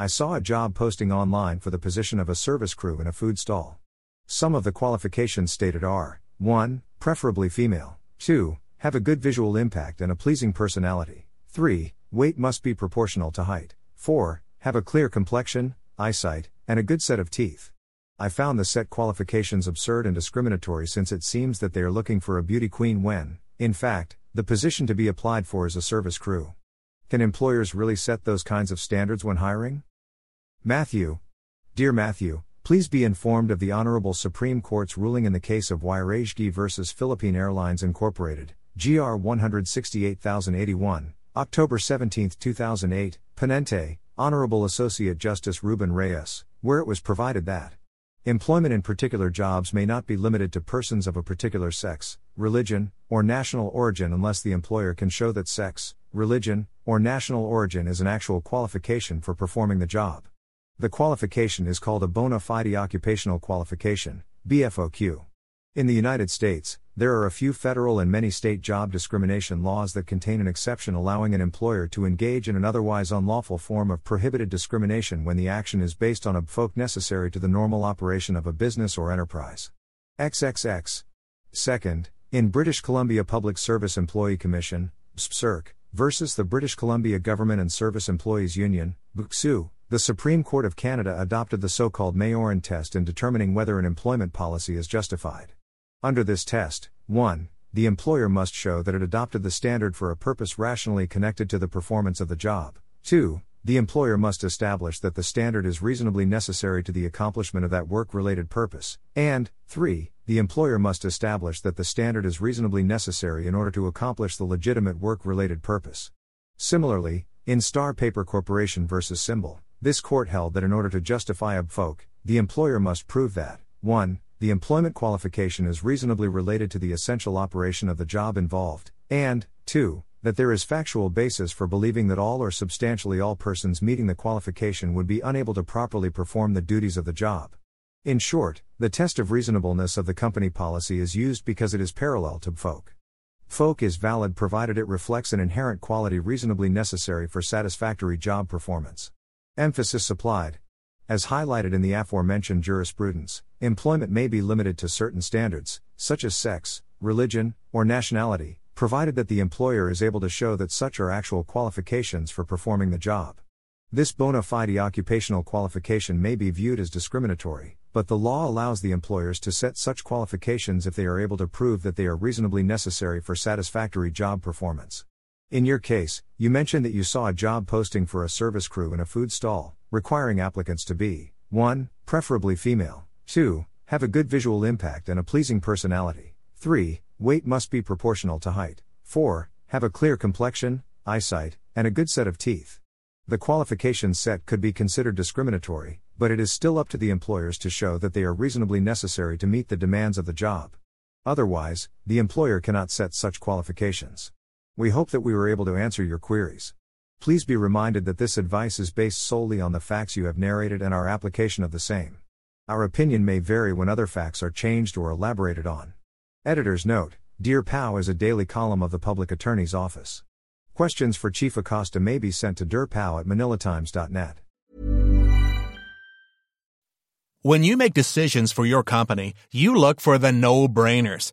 I saw a job posting online for the position of a service crew in a food stall. Some of the qualifications stated are 1. Preferably female. 2. Have a good visual impact and a pleasing personality. 3. Weight must be proportional to height. 4. Have a clear complexion, eyesight, and a good set of teeth. I found the set qualifications absurd and discriminatory since it seems that they are looking for a beauty queen when, in fact, the position to be applied for is a service crew. Can employers really set those kinds of standards when hiring? Matthew. Dear Matthew, please be informed of the Honorable Supreme Court's ruling in the case of Yrasuegui versus Philippine Airlines Incorporated, GR 168081, October 17, 2008, Ponente, Honorable Associate Justice Ruben Reyes, where it was provided that employment in particular jobs may not be limited to persons of a particular sex, religion, or national origin unless the employer can show that sex, religion, or national origin is an actual qualification for performing the job. The qualification is called a bona fide occupational qualification, BFOQ. In the United States, there are a few federal and many state job discrimination laws that contain an exception allowing an employer to engage in an otherwise unlawful form of prohibited discrimination when the action is based on a BFOQ necessary to the normal operation of a business or enterprise. XXX. Second, in British Columbia Public Service Employee Commission, BCPSERC, versus the British Columbia Government and Service Employees Union, BCSU, the Supreme Court of Canada adopted the so called Meiorin test in determining whether an employment policy is justified. Under this test, 1. The employer must show that it adopted the standard for a purpose rationally connected to the performance of the job. 2. The employer must establish that the standard is reasonably necessary to the accomplishment of that work related purpose. And, 3. The employer must establish that the standard is reasonably necessary in order to accomplish the legitimate work related purpose. Similarly, in Star Paper Corporation vs. Simbol, this court held that in order to justify a BFOQ, the employer must prove that 1. The employment qualification is reasonably related to the essential operation of the job involved, and 2. That there is factual basis for believing that all or substantially all persons meeting the qualification would be unable to properly perform the duties of the job. In short, the test of reasonableness of the company policy is used because it is parallel to BFOQ. BFOQ is valid provided it reflects an inherent quality reasonably necessary for satisfactory job performance. Emphasis applied. As highlighted in the aforementioned jurisprudence, employment may be limited to certain standards, such as sex, religion, or nationality, provided that the employer is able to show that such are actual qualifications for performing the job. This bona fide occupational qualification may be viewed as discriminatory, but the law allows the employers to set such qualifications if they are able to prove that they are reasonably necessary for satisfactory job performance. In your case, you mentioned that you saw a job posting for a service crew in a food stall, requiring applicants to be 1. Preferably female, 2. Have a good visual impact and a pleasing personality, 3. Weight must be proportional to height, 4. Have a clear complexion, eyesight, and a good set of teeth. The qualifications set could be considered discriminatory, but it is still up to the employers to show that they are reasonably necessary to meet the demands of the job. Otherwise, the employer cannot set such qualifications. We hope that we were able to answer your queries. Please be reminded that this advice is based solely on the facts you have narrated and our application of the same. Our opinion may vary when other facts are changed or elaborated on. Editor's note Dear PAO is a daily column of the Public Attorney's Office. Questions for Chief Acosta may be sent to dearpao at manilatimes.net. When you make decisions for your company, you look for the no brainers.